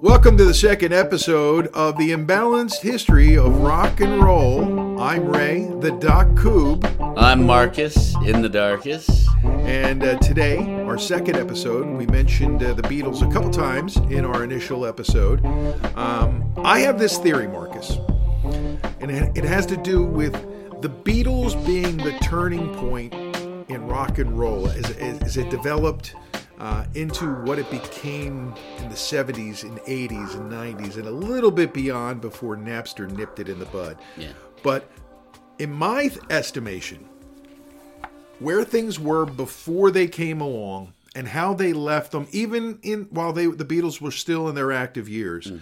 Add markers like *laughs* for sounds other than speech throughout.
Welcome to the second episode of the imbalanced history of rock and roll. I'm Ray, the Doc Coob, I'm Marcus in the darkest. and uh, today, our second episode, we mentioned uh, the Beatles a couple times in our initial episode. Um, I have this theory, Marcus, and it, it has to do with the Beatles being the turning point in rock and roll as, as, as it developed uh, into what it became in the 70s and 80s and 90s and a little bit beyond before Napster nipped it in the bud. Yeah. But in my th- estimation, where things were before they came along and how they left them, even in while they the Beatles were still in their active years,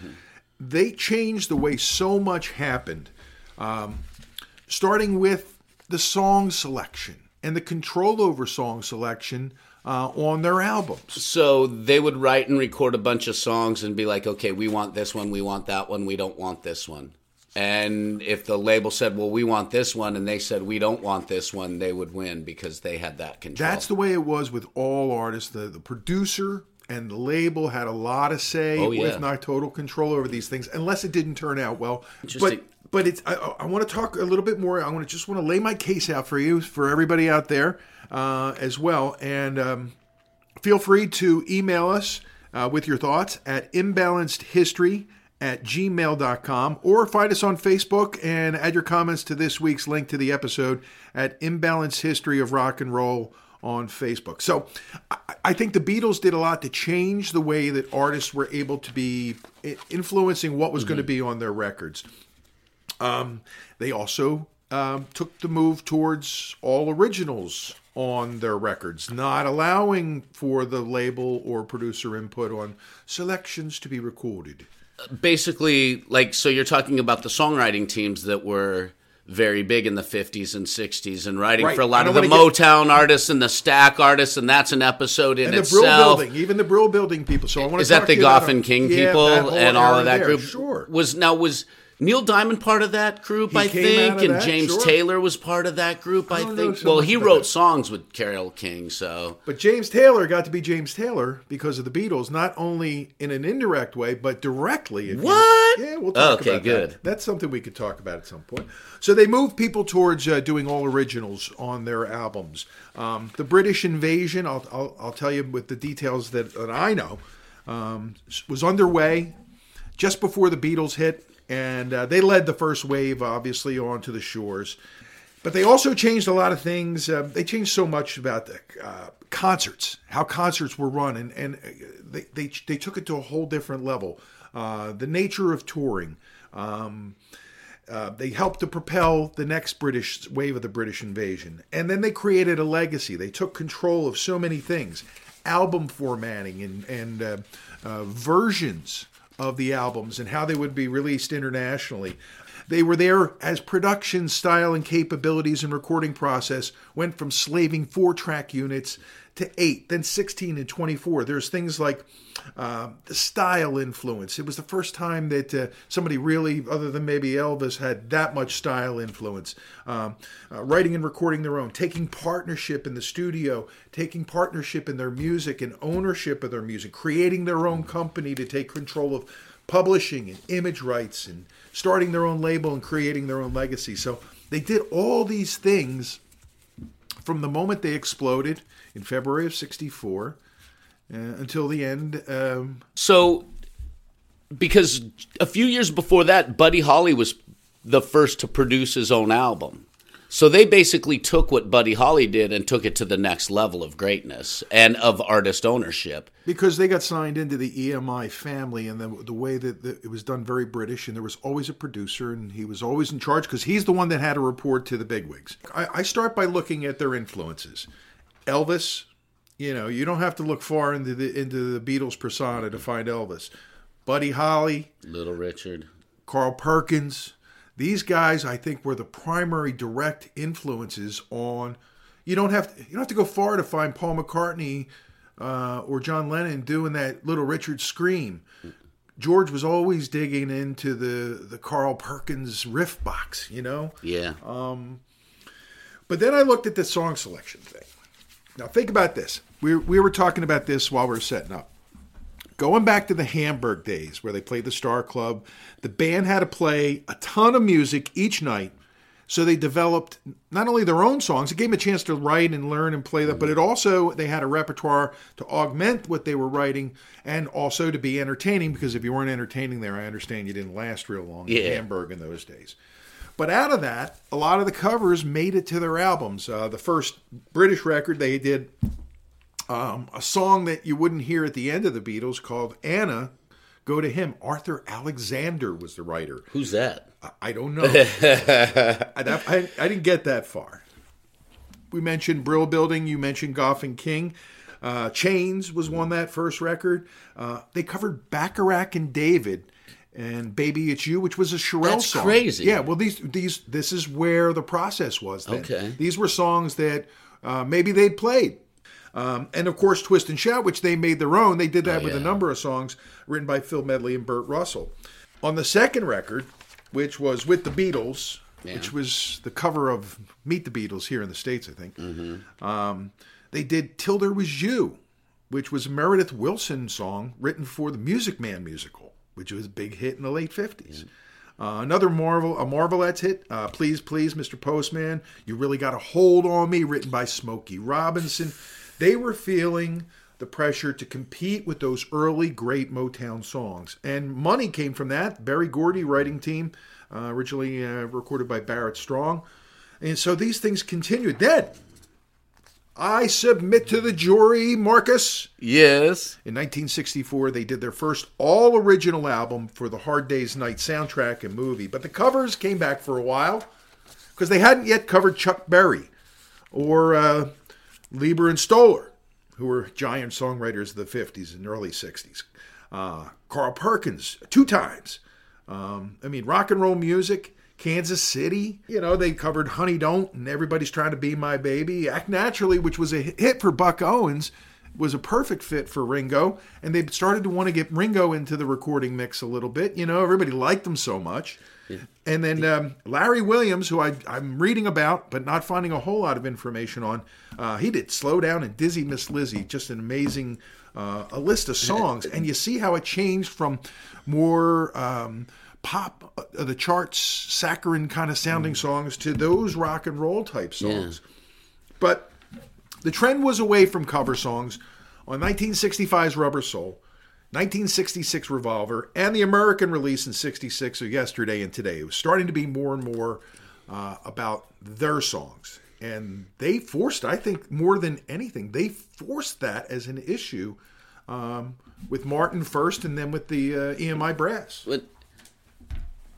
they changed the way so much happened. Um, starting with the song selection and the control over song selection uh, on their albums. So they would write and record a bunch of songs and be like, okay, we want this one, we want that one, we don't want this one. And if the label said, well, we want this one, and they said, we don't want this one, they would win because they had that control. That's the way it was with all artists. The, the producer and the label had a lot of say, Oh, yeah. if not total control over these things, unless it didn't turn out well. But. But it's I, I want to talk a little bit more. I want to just want to lay my case out for you, for everybody out there uh, as well, and um, feel free to email us uh, with your thoughts at imbalancedhistory at gmail.com or find us on Facebook and add your comments to this week's link to the episode at Imbalanced History of Rock and Roll on Facebook. So I, I think the Beatles did a lot to change the way that artists were able to be influencing what was going to be on their records. Um, they also um, took the move towards all originals on their records, not allowing for the label or producer input on selections to be recorded. Basically, like, so you're talking about the songwriting teams that were very big in the 50s and 60s and writing Right. for a lot of the wanna get- Motown artists and the Stax artists, and that's an episode in And the Brill itself. Building, even the Brill Building people. So I want to Is that the Goffin and King people and all of that group? Sure. Was now was Neil Diamond part of that group? He I think, and that, James sure. Taylor was part of that group. I, don't think. so well, he wrote that. songs with Carole King, so But James Taylor got to be James Taylor because of the Beatles, not only in an indirect way, but directly. if you- What? yeah, we'll talk Okay, about good. that. That's something we could talk about at some point. So they moved people towards uh, doing all originals on their albums. Um, the British invasion, I'll, I'll, I'll tell you with the details that, that I know, um, was underway just before the Beatles hit, and uh, they led the first wave, obviously, onto the shores. But they also changed a lot of things. Uh, they changed so much about the uh, concerts, how concerts were run, and, and uh, they, they, they took it to a whole different level. Uh, the nature of touring. Um, uh, they helped to propel the next British wave of the British invasion. And then they created a legacy. They took control of so many things album formatting and, and uh, uh, versions of the albums and how they would be released internationally. They were there as production style and capabilities and recording process went from slaving four track units to eight, then 16 and 24. There's things like uh, the style influence. It was the first time that uh, somebody really, other than maybe Elvis, had that much style influence. Um, uh, writing and recording their own, taking partnership in the studio, taking partnership in their music and ownership of their music, creating their own company to take control of publishing and image rights and starting their own label and creating their own legacy. So they did all these things from the moment they exploded in February of 64 uh, until the end. Um, So, because a few years before that, Buddy Holly was the first to produce his own album. So they basically took what Buddy Holly did and took it to the next level of greatness and of artist ownership. because they got signed into the EMI family, and the, the way that the, it was done very British, and there was always a producer, and he was always in charge because he's the one that had to report to the bigwigs. I, I start by looking at their influences. Elvis, you know, you don't have to look far into the into the Beatles persona to find Elvis. Buddy Holly, Little Richard. Carl Perkins. These guys, I think, were the primary direct influences on. You don't have to, you don't have to go far to find Paul McCartney uh, or John Lennon doing that Little Richard scream. George was always digging into the the Carl Perkins riff box, you know. Yeah. But then I looked at the song selection thing. Now think about this. We we were talking about this while we were setting up. Going back to the Hamburg days where they played the Star Club, the band had to play a ton of music each night. So they developed not only their own songs, it gave them a chance to write and learn and play that, but it also they had a repertoire to augment what they were writing and also to be entertaining because if you weren't entertaining there, I understand you didn't last real long in Hamburg in those days. But out of that, a lot of the covers made it to their albums. Uh, the first British record, they did um, a song that you wouldn't hear at the end of the Beatles called Anna. Go to him. Arthur Alexander was the writer. Who's that? I- I don't know. *laughs* I, I, I didn't get that far. We mentioned Brill Building. You mentioned Goffin and King. Uh, Chains was one that first record. Uh, they covered Bacharach and David and Baby It's You, which was a Sherelle That's song. crazy. Yeah, well, these these this is where the process was. Then. Okay. these were songs that uh, maybe they'd played. Um, and of course, Twist and Shout, which they made their own. They did that Oh, with a number of songs written by Phil Medley and Bert Russell. On the second record, which was with the Beatles, which was the cover of Meet the Beatles here in the States, I think, um, they did Till There Was You, which was a Meredith Willson song written for the Music Man musical, which was a big hit in the late 50s. Uh, another Marvel, a Marvelettes hit, uh, "Please, Please, Mr. Postman." You really got a hold on me, written by Smokey Robinson. They were feeling the pressure to compete with those early great Motown songs, and money came from that. Berry Gordy, writing team, uh, originally uh, recorded by Barrett Strong, and so these things continued. Then I submit to the jury, Marcus. Yes. In 1964, they did their first all original album for the Hard Day's Night soundtrack and movie, but the covers came back for a while because they hadn't yet covered Chuck Berry or uh, Leiber and Stoller, who were giant songwriters of the 50s and early 60s. Uh, Carl Perkins, two times. Um, I mean, rock and roll music. Kansas City, you know, they covered Honey Don't and Everybody's Trying to Be My Baby. Act Naturally, which was a hit for Buck Owens, was a perfect fit for Ringo. And they started to want to get Ringo into the recording mix a little bit. You know, everybody liked them so much. And then um, Larry Williams, who I, I'm reading about but not finding a whole lot of information on, uh, he did Slow Down and Dizzy Miss Lizzy, just an amazing uh, a list of songs. And you see how it changed from more um, pop, uh, the charts, saccharine kind of sounding songs to those rock and roll type songs. But the trend was away from cover songs on 1965's Rubber Soul, 1966 Revolver, and the American release in 66 or yesterday and today. It was starting to be more and more uh, about their songs. And they forced, I think, more than anything, they forced that as an issue um, with Martin first and then with the uh, EMI Brass. But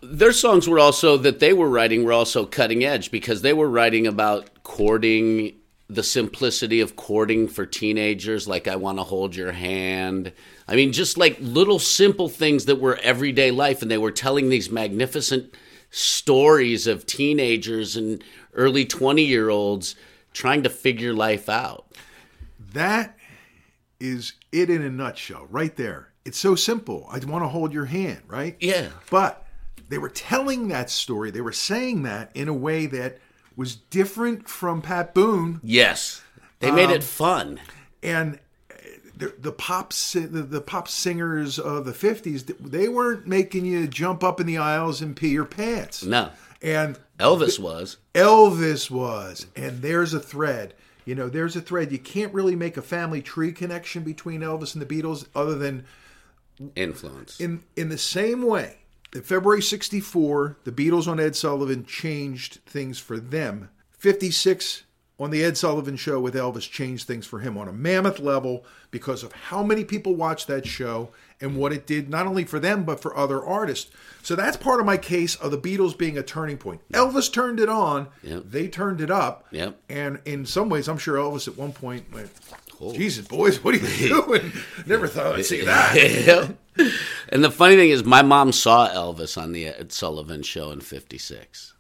their songs were also that they were writing were also cutting edge because they were writing about courting the simplicity of courting for teenagers like i want to hold your hand i mean just like little simple things that were everyday life and they were telling these magnificent stories of teenagers and early 20 year olds trying to figure life out That is it in a nutshell, right there. It's so simple. I want to hold your hand, right? Yeah. But they were telling that story. They were saying that in a way that was different from Pat Boone. Yes. They Um, made it fun. and the, the pop the, the pop singers of the 50s they weren't making you jump up in the aisles and pee your pants. no. And elvis was. Elvis was, and there's a thread. You know, there's a thread. You can't really make a family tree connection between Elvis and the Beatles, other than influence. in in the same way that February '64, the Beatles on Ed Sullivan changed things for them. 56 on the Ed Sullivan show with Elvis changed things for him on a mammoth level because of how many people watched that show and what it did not only for them but for other artists. So that's part of my case of the Beatles being a turning point. Elvis turned it on, Yep. they turned it up, Yep. and in some ways, I'm sure Elvis at one point went, "Jesus, boys, what are you *laughs* doing? Never thought I'd see that." *laughs* *laughs* and the funny thing is, my mom saw Elvis on the Ed Sullivan show in '56,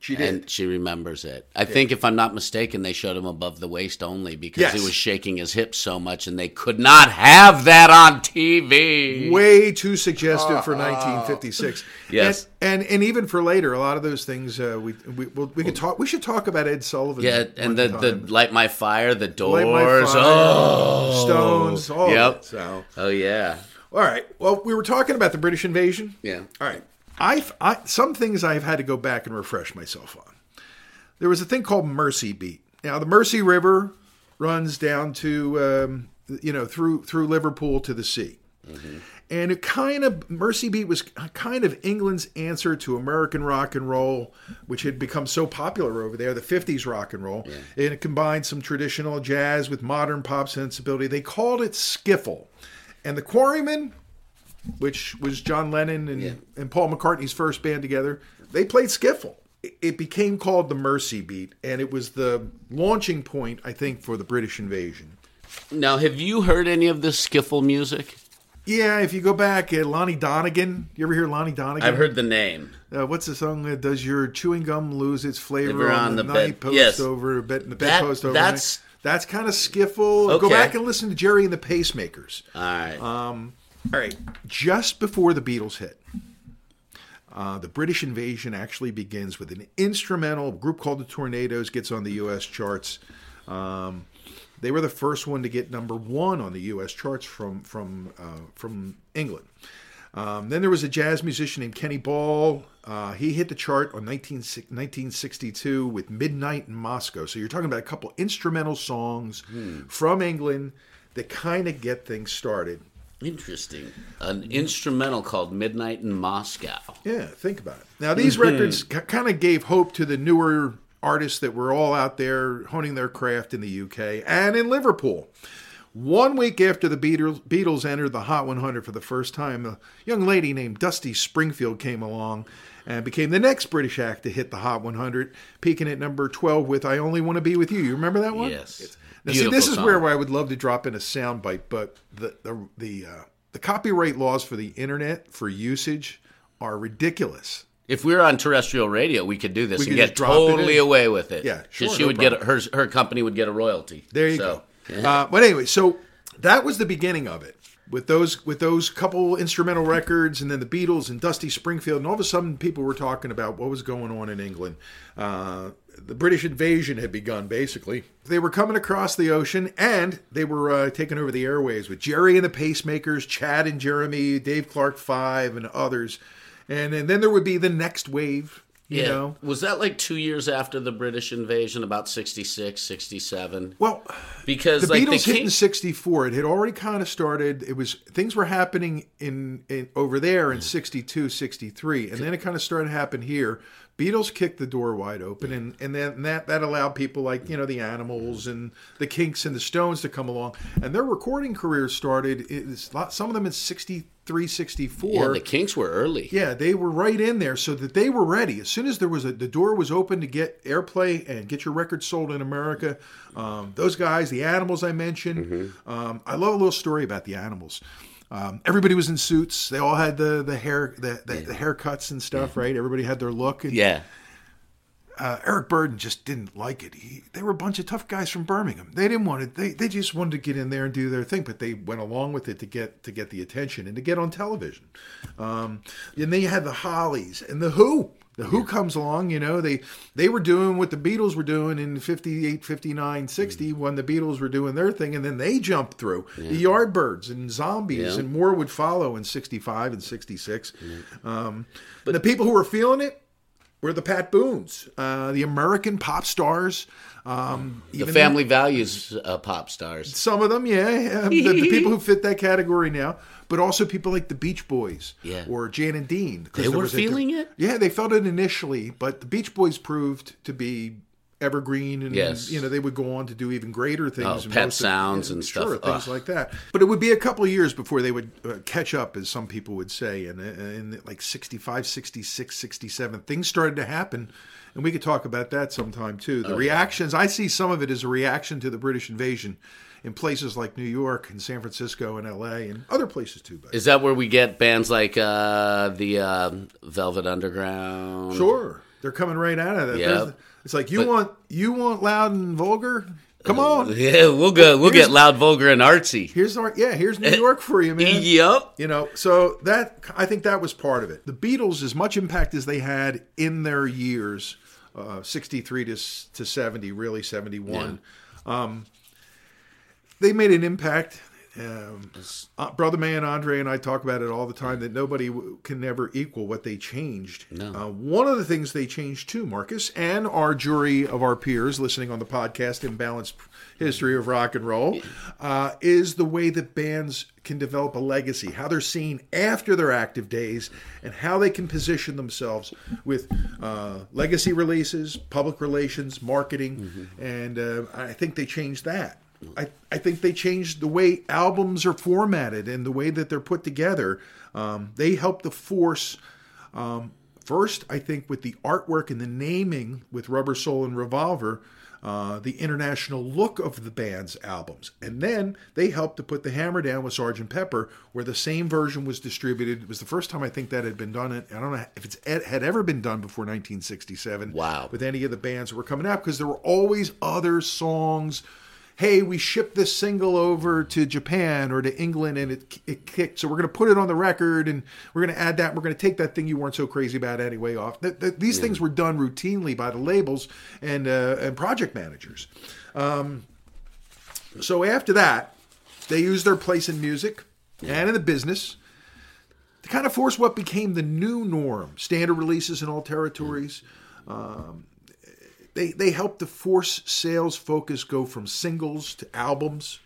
She did. and she remembers it. I think, if I'm not mistaken, they showed him above the waist only because Yes. he was shaking his hips so much, and they could not have that on TV. way too suggestive for 1956. *laughs* Yes. and, and and even for later, a lot of those things uh, we we we'll, we could talk. We should talk about Ed Sullivan. Yeah, and the, the light my fire, the doors. Fire, oh, Stones. All Yep. So oh yeah, all right. Well, we were talking about the British invasion. yeah. All right. I've, I some things I've had to go back and refresh myself on. There was a thing called Mersey Beat. Now the Mersey River runs down to um, you know through through Liverpool to the sea, and it kind of Mersey Beat was kind of England's answer to American rock and roll, which had become so popular over there, the '50s rock and roll, and it combined some traditional jazz with modern pop sensibility. They called it skiffle, and the Quarrymen which was John Lennon and, and Paul McCartney's first band together. They played skiffle. It- It became called the Mersey Beat, and it was the launching point, I think, for the British invasion. Now, have you heard any of this skiffle music? Yeah, if you go back, uh, Lonnie Donegan. You ever hear Lonnie Donegan? I've heard the name. Uh, what's the song? that Does your chewing gum lose its flavor Flavor on, on the, the night bed- post yes. over bed, the That- bedpost over? that's- that's kind of skiffle. Go back and listen to Gerry and the Pacemakers. All right. Um, All right, just before the Beatles hit, uh, the British invasion actually begins with an instrumental. A group called the Tornados gets on the U.S. charts. Um, they were the first one to get number one on the U.S. charts from from uh, from England. Um, then there was a jazz musician named Kenny Ball. Uh, he hit the chart on 19, 1962 with Midnight in Moscow. So you're talking about a couple instrumental songs from England that kind of get things started. Interesting. An instrumental called Midnight in Moscow. Yeah, think about it. Now, these records k- kind of gave hope to the newer artists that were all out there honing their craft in the UK and in Liverpool. One week after the Beatles, Beatles entered the Hot 100 for the first time, a young lady named Dusty Springfield came along and became the next British act to hit the Hot 100, peaking at number 12 with "I Only Want to Be with You." You remember that one? Yes. Now, see, this is where I would love to drop in a soundbite, but the the the, uh, the copyright laws for the internet for usage are ridiculous. If we were on terrestrial radio, we could do this We and get just drop it totally away with it. Yeah, sure, she no would get a, her her company would get a royalty. There you So, go. Uh, but anyway, so that was the beginning of it. With those with those couple instrumental records, and then the Beatles and Dusty Springfield, and all of a sudden people were talking about what was going on in England. Uh, the British invasion had begun. Basically, they were coming across the ocean, and they were uh, taking over the airways with Gerry and the Pacemakers, Chad and Jeremy, Dave Clark Five, and others. And, and then there would be the next wave. You yeah. know, Was that like two years after the British invasion, about 66, 67? well, Because the like Beatles the hit in '64. It had already kind of started. It was things were happening in, in over there in mm. '62, '63, and then it kind of started to happen here. Beatles kicked the door wide open, and and then that that allowed people like you know the Animals and the Kinks and the Stones to come along, and their recording careers started. It's lot- some of them in '63, '64. yeah, the Kinks were early. Yeah, they were right in there so that they were ready. As soon as there was a, the door was open to get airplay and get your record sold in America, um, those guys, the animals I mentioned, um, I love a little story about the animals. Um, everybody was in suits. They all had the the hair the, the, the haircuts and stuff, right? Everybody had their look. And, Yeah. uh, Eric Burdon just didn't like it. He, they were a bunch of tough guys from Birmingham. They didn't want it. They, they just wanted to get in there and do their thing, but they went along with it to get to get the attention and to get on television. Um, and then you had the Hollies and the Who. The Who comes along, you know, they they were doing what the Beatles were doing in 58, 59, 60 when the Beatles were doing their thing, and then they jumped through. The Yardbirds and Zombies Yeah. and more would follow in 65 and 66. Um, but the people who were feeling it, were the Pat Boones, uh, the American pop stars. Um, The family values uh, pop stars. some of them, yeah, um, the, the people who fit that category now, but also people like the Beach Boys, Yeah. or Jan and Dean. They were a- feeling it? Yeah, they felt it initially, but the Beach Boys proved to be evergreen, and Yes. you know they would go on to do even greater things. Oh, Pet most of- Sounds and sure, stuff. things Ugh. like that. But it would be a couple of years before they would uh, catch up, as some people would say. And in like 65, 66, 67, things started to happen. And we could talk about that sometime too. Oh, The reactions, I see some of it as a reaction to the British invasion in places like New York and San Francisco and LA and other places too. But Is that where we get bands like uh, the uh, Velvet Underground? sure, they're coming right out of that. Yeah. There's- It's like you want you want loud and vulgar. Come on, *laughs* Yeah, we'll go. We'll Here's- get loud, vulgar, and artsy. here's our yeah, here's New York for you, man. *laughs* Yep. You know, so that I think that was part of it. The Beatles, as much impact as they had in their years, uh, sixty three to to seventy, really seventy one, um, they made an impact. Um, uh, Brother Man Andre and I talk about it all the time that nobody w- can ever equal what they changed. No. Uh, one of the things they changed too, Marcus, and our jury of our peers listening on the podcast, Imbalanced History of Rock and Roll, uh, is the way that bands can develop a legacy, how they're seen after their active days, and how they can position themselves with uh, legacy releases, public relations, marketing, and uh, I think they changed that. I, I think they changed the way albums are formatted and the way that they're put together. Um, they help to force, um, first, I think, with the artwork and the naming with Rubber Soul and Revolver, uh, the international look of the band's albums. And then they helped to put the hammer down with Sgt. Pepper, where the same version was distributed. It was the first time I think that had been done. I don't know if it's had ever been done before 1967 Wow. with any of the bands that were coming out because there were always other songs. Hey, we shipped this single over to Japan or to England and it, it kicked, so we're going to put it on the record and we're going to add that. We're going to take that thing you weren't so crazy about anyway off. Th- th- these things were done routinely by the labels and uh, and project managers. Um, so after that, they used their place in music and in the business to kind of force what became the new norm standard releases in all territories. Um, they, they helped to force sales focus go from singles to albums.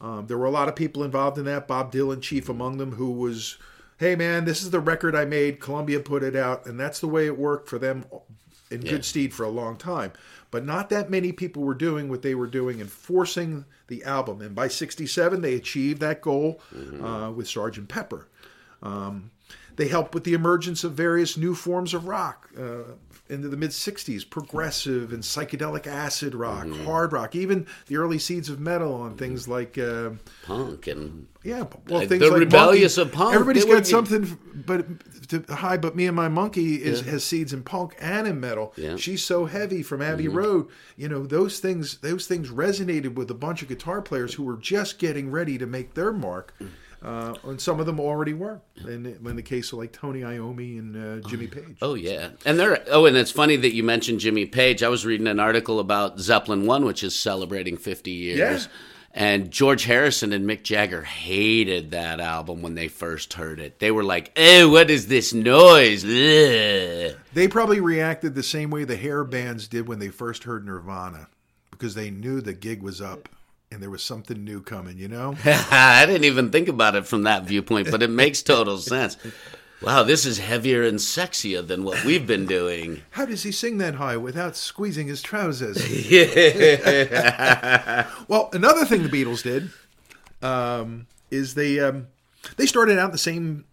Um, there were a lot of people involved in that. Bob Dylan, chief among them, who was, hey man, this is the record I made. Columbia put it out, and that's the way it worked for them in good stead for a long time. But not that many people were doing what they were doing and forcing the album. And by '67, they achieved that goal uh, with Sgt. Pepper. Um, they helped with the emergence of various new forms of rock uh, into the mid 60s progressive and psychedelic acid rock, hard rock, even the early seeds of metal on things like. Uh, Punk and yeah, well, Uh, things the like rebellious Monkey. of punk. Everybody's They were- got something, but to hi, but me and my monkey is has seeds in punk and in metal. Yeah. Mm-hmm. She's so heavy from Abbey Road. You know those things. Those things resonated with a bunch of guitar players who were just getting ready to make their mark. Uh, and some of them already were. In, in the case of like Tony Iommi and uh, Jimmy Page. Oh yeah, and they're oh, and it's funny that you mentioned Jimmy Page. I was reading an article about Zeppelin One, which is celebrating 50 years. Yeah. And George Harrison and Mick Jagger hated that album when they first heard it. They were like, "Oh, what is this noise?" Ugh." They probably reacted the same way the hair bands did when they first heard Nirvana, because they knew the gig was up and there was something new coming. You know. *laughs* I didn't even think about it from that viewpoint, but it makes total sense. Wow, this is heavier and sexier than what we've been doing. *laughs* How does he sing that high without squeezing his trousers? *laughs* well, another thing the Beatles did um, is they um, they started out in the same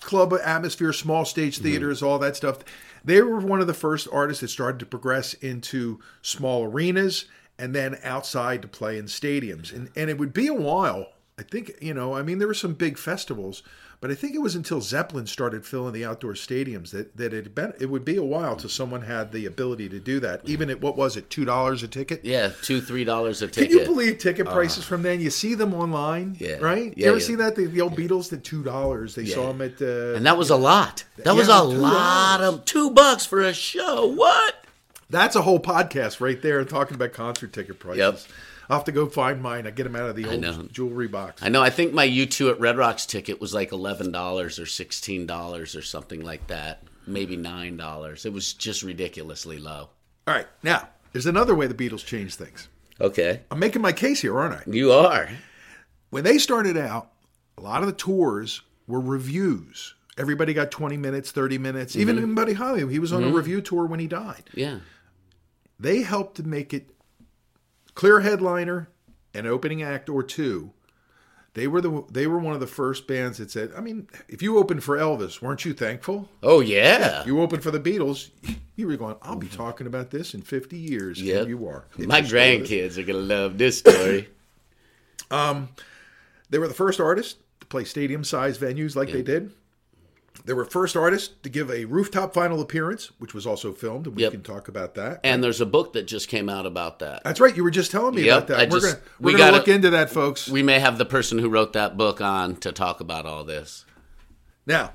club atmosphere, small stage theaters, all that stuff. They were one of the first artists that started to progress into small arenas and then outside to play in stadiums. And and it would be a while. I think you know. I mean, there were some big festivals, but I think it was until Zeppelin started filling the outdoor stadiums that that it been, it would be a while till someone had the ability to do that. Even at what was it, two dollars a ticket? Yeah, two, three dollars a ticket. Can you believe ticket prices from then? You see them online, Yeah. right? Yeah, you ever yeah. see that the, the old Beatles did two dollars? They saw them at uh, and that was a lot. That was a $2. lot of two bucks for a show. What? That's a whole podcast right there talking about concert ticket prices. Yep. I'll have to go find mine. I get them out of the old jewelry box. I know. I think my U2 at Red Rocks ticket was like eleven dollars or sixteen dollars or something like that. Maybe nine dollars. It was just ridiculously low. All right, now there's another way the Beatles changed things. Okay, I'm making my case here, aren't I? you are. When they started out, a lot of the tours were reviews. Everybody got 20 minutes, 30 minutes. Mm-hmm. Even Buddy Holly, he was on a review tour when he died. Yeah. They helped to make it clear headliner and opening act or two. They were the they were one of the first bands that said, I mean, if you opened for Elvis, weren't you thankful? Oh yeah. You opened for the Beatles, you were going, I'll be talking about this in 50 years. Yeah, you are. My It's just one of those- grandkids are gonna love this story. *coughs* um, They were the first artists to play stadium sized venues like they did. They were first artists to give a rooftop final appearance, which was also filmed, and we Yep. can talk about that. and there's a book that just came out about that. That's right. You were just telling me Yep, about that. I we're just- gonna we we're gonna gotta- look into that, folks. We may have the person who wrote that book on to talk about all this. now,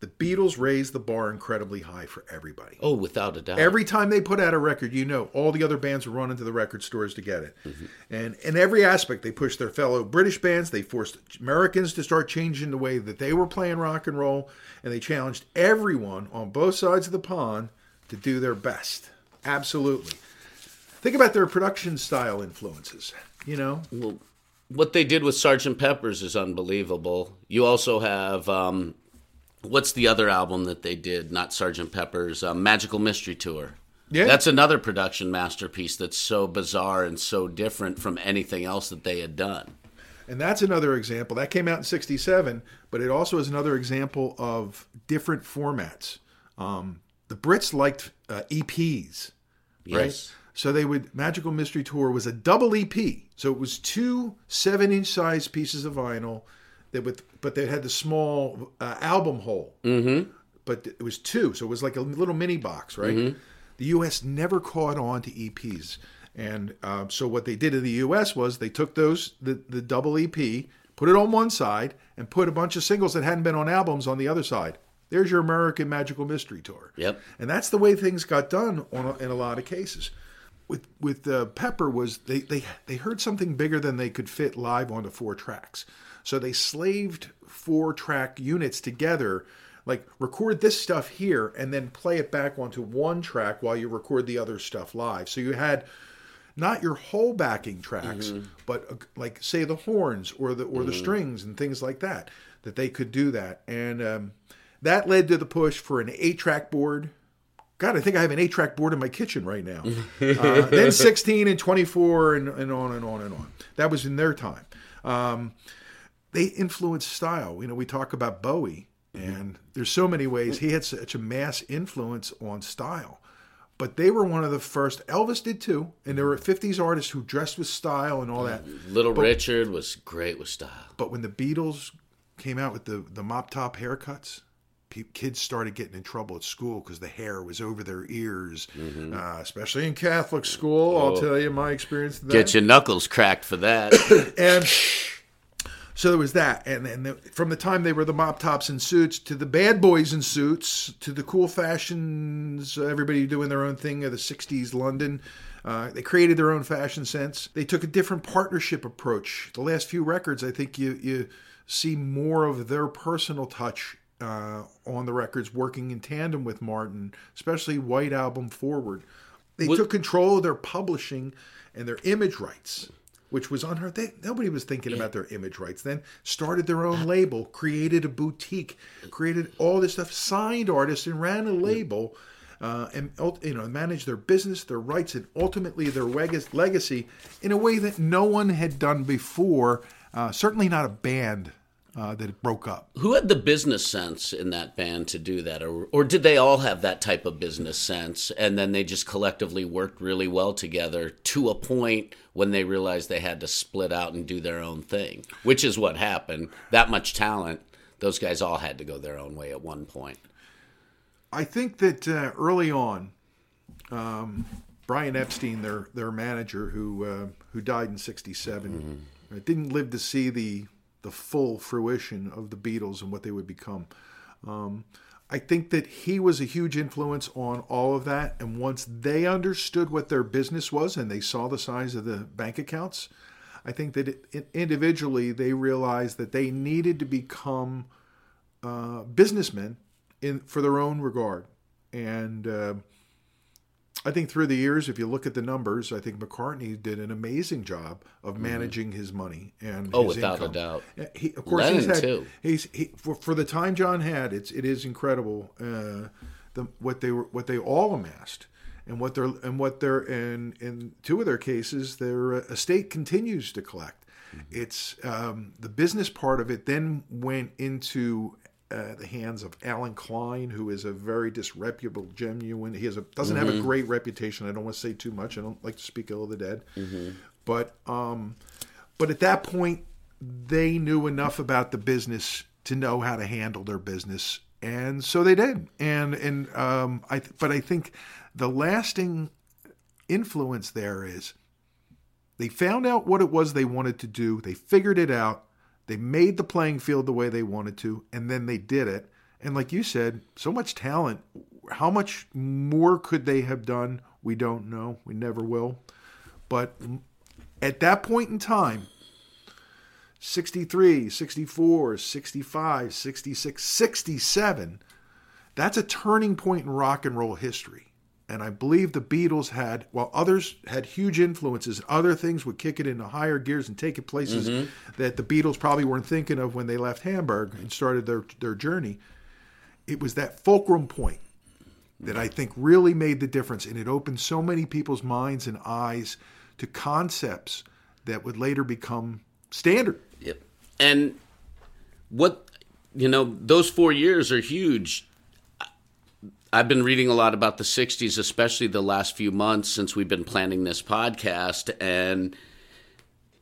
the Beatles raised the bar incredibly high for everybody. Oh, without a doubt. Every time they put out a record, you know, all the other bands were running to the record stores to get it. Mm-hmm. And in every aspect, they pushed their fellow British bands. They forced Americans to start changing the way that they were playing rock and roll. And they challenged everyone on both sides of the pond to do their best. Absolutely. Think about their production style influences. You know, Well, what they did with Sergeant Pepper's is unbelievable. You also have um, what's the other album that they did? Not Sergeant Pepper's, um, Magical Mystery Tour. Yeah. that's another production masterpiece that's so bizarre and so different from anything else that they had done. And that's another example. That came out in 67, but it also is another example of different formats. Um, the Brits liked uh, EPs, right? Yes. So they would, Magical Mystery Tour was a double EP. So it was two seven inch size pieces of vinyl that with, but they had the small uh, album hole. Mm-hmm. But it was two. So it was like a little mini box, right? The US never caught on to EPs. And uh, so what they did in the U.S. was they took those the, the double EP, put it on one side, and put a bunch of singles that hadn't been on albums on the other side. There's your American Magical Mystery Tour. Yep. And that's the way things got done on in a lot of cases. With with uh, Pepper was they, they they heard something bigger than they could fit live onto four tracks, so they slaved four track units together. Like record this stuff here and then play it back onto one track while you record the other stuff live. So you had not your whole backing tracks, but uh, like say the horns or the or the strings and things like that. That they could do that, and um, that led to the push for an eight-track board. God, I think I have an eight-track board in my kitchen right now. *laughs* uh, then 16 and 24 and, and on and on and on. That was in their time. Um, they influenced style. You know, we talk about Bowie, mm-hmm. and there's so many ways he had such a mass influence on style. But they were one of the first. Elvis did too, and there were mm-hmm. 50s artists who dressed with style and all that. Mm-hmm. Little Richard was great with style. But when the Beatles came out with the the mop top haircuts, kids started getting in trouble at school because the hair was over their ears, uh, especially in Catholic school. I'll oh. tell you my experience. Get your knuckles cracked for that. *coughs* and so there was that, and then the, from the time they were the mop tops and suits to the bad boys in suits to the cool fashions, everybody doing their own thing of the '60s London. Uh, they created their own fashion sense. They took a different partnership approach. The last few records, I think you you see more of their personal touch uh, on the records, working in tandem with Martin, especially White Album Forward. They took control of their publishing and their image rights, which was unheard. They, nobody was thinking about their image rights then. Started their own label, created a boutique, created all this stuff, signed artists, and ran a label. Uh, and you know managed their business, their rights, and ultimately their legacy in a way that no one had done before. Uh, certainly not a band uh, that broke up. Who had the business sense in that band to do that, or or did they all have that type of business sense, and then they just collectively worked really well together to a point when they realized they had to split out and do their own thing, which is what happened. That much talent, those guys all had to go their own way at one point. I think that uh, early on, um, Brian Epstein, their their manager, who uh, who died in '67, uh, didn't live to see the the full fruition of the Beatles and what they would become. Um, I think that he was a huge influence on all of that. And once they understood what their business was and they saw the size of the bank accounts, I think that it, individually they realized that they needed to become uh, businessmen in for their own regard. And uh, I think through the years, if you look at the numbers, I think McCartney did an amazing job of managing his money and Oh, without a doubt. He, of course, he's Lennon, had, too. He's he, for, for the time John had. It's it is incredible uh, the what they were what they all amassed, and what their and what their in in two of their cases, their uh, estate continues to collect. It's um, the business part of it then went into uh, the hands of Allen Klein, who is a very disreputable, genuine. He has a doesn't have a great reputation. I don't want to say too much. I don't like to speak ill of the dead, but um, but at that point, they knew enough about the business to know how to handle their business, and so they did. And and um, I but I think the lasting influence there is they found out what it was they wanted to do. They figured it out. They made the playing field the way they wanted to, and then they did it. And like you said, so much talent. How much more could they have done? We don't know. We never will. But at that point in time, 63, 64, 65, 66, 67, that's a turning point in rock and roll history. And I believe the Beatles had, while others had huge influences, other things would kick it into higher gears and take it places mm-hmm. that the Beatles probably weren't thinking of when they left Hamburg and started their, their journey. It was that fulcrum point that I think really made the difference. And it opened so many people's minds and eyes to concepts that would later become standard. Yep. And what you know, those four years are huge. I've been reading a lot about the '60s, especially the last few months since we've been planning this podcast, and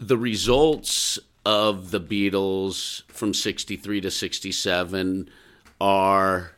the results of the Beatles from '63 to '67 are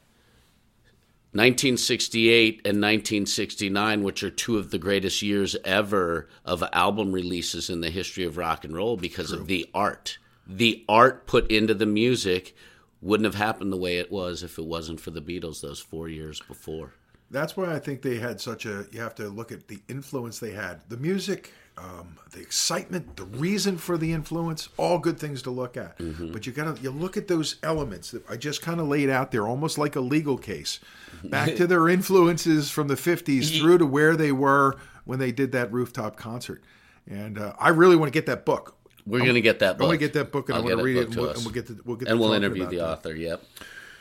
1968 and 1969, which are two of the greatest years ever of album releases in the history of rock and roll because of the art. The art put into the music wouldn't have happened the way it was if it wasn't for the Beatles those four years before. That's why I think they had such a. You have to look at the influence they had. The music, um, the excitement, the reason for the influence, all good things to look at. But you gotta you look at those elements that I just kind of laid out there, almost like a legal case, back to their influences from the '50s *laughs* through to where they were when they did that rooftop concert. And uh, I really want to get that book. We're going to get that I book. want to get that book and I'll I want get to read it, and to we'll, and we'll get the, we'll get and to we'll interview the that. author. Yep.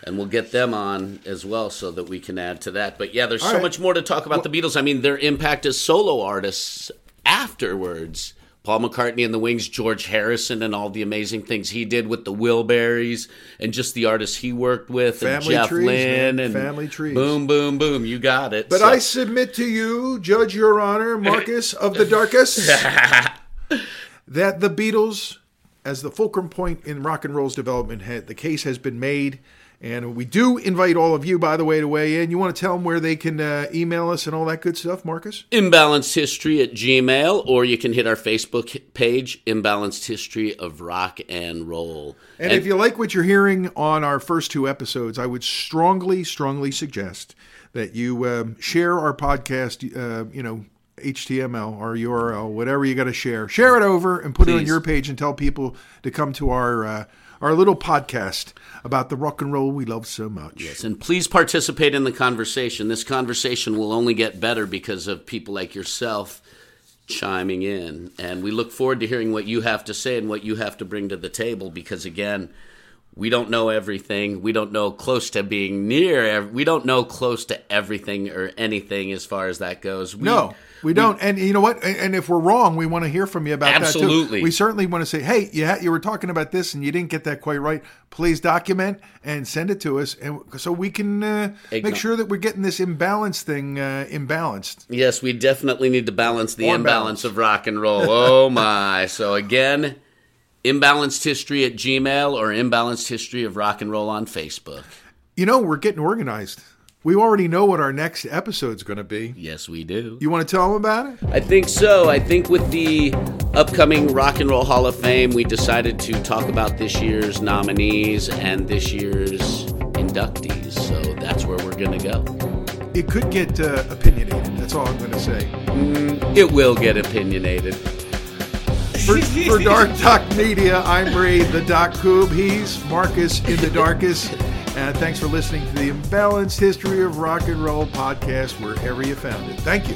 And we'll get them on as well so that we can add to that. But yeah, there's All so right. much more to talk about the Beatles. I mean, their impact as solo artists afterwards. Paul McCartney and the Wings, George Harrison, and all the amazing things he did with the Wilburys, and just the artists he worked with, and Family Jeff trees, Lynne, man. and Family trees. Boom, boom, boom. You got it. But So- I submit to you, Judge Your Honor, *laughs* Marcus of the Darkest, *laughs* that the Beatles, as the fulcrum point in rock and roll's development, had, the case has been made. And we do invite all of you, by the way, to weigh in. You want to tell them where they can uh, email us and all that good stuff, Marcus? imbalanced history at gmail or you can hit our facebook page imbalanced history of rock and roll And, if you like what you're hearing on our first two episodes, I would strongly, strongly suggest that you um, share our podcast, uh, you know, HTML or URL, whatever you got to share. Share it over and put it on your page and tell people to come to our uh, our little podcast about the rock and roll we love so much. Yes, and please participate in the conversation this conversation will only get better because of people like yourself chiming in and we look forward to hearing what you have to say and what you have to bring to the table because again we don't know everything we don't know close to being near ev- we don't know close to everything or anything as far as that goes we, No, we don't. And you know what? And, if we're wrong, we want to hear from you about that Absolutely. too. We certainly want to say, hey, you, ha- you were talking about this and you didn't get that quite right. Please document and send it to us, and so we can uh, make sure that we're getting this imbalance thing uh, imbalanced. Yes, we definitely need to balance the Or imbalance balance. of rock and roll. Oh my. So again, imbalanced history at Gmail or imbalanced history of rock and roll on Facebook. You know, we're getting organized. We already know what our next episode's going to be. Yes, we do. You want to tell them about it? I think so. I think with the upcoming Rock and Roll Hall of Fame, we decided to talk about this year's nominees and this year's inductees. So that's where we're going to go. It could get uh, opinionated. That's all I'm going to say. It will get opinionated. For, for *laughs* Dark Doc Media, I'm Ray the Doc Coob. He's Marcus in the Darkest. And thanks for listening to the Imbalanced History of Rock and Roll podcast wherever you found it. Thank you.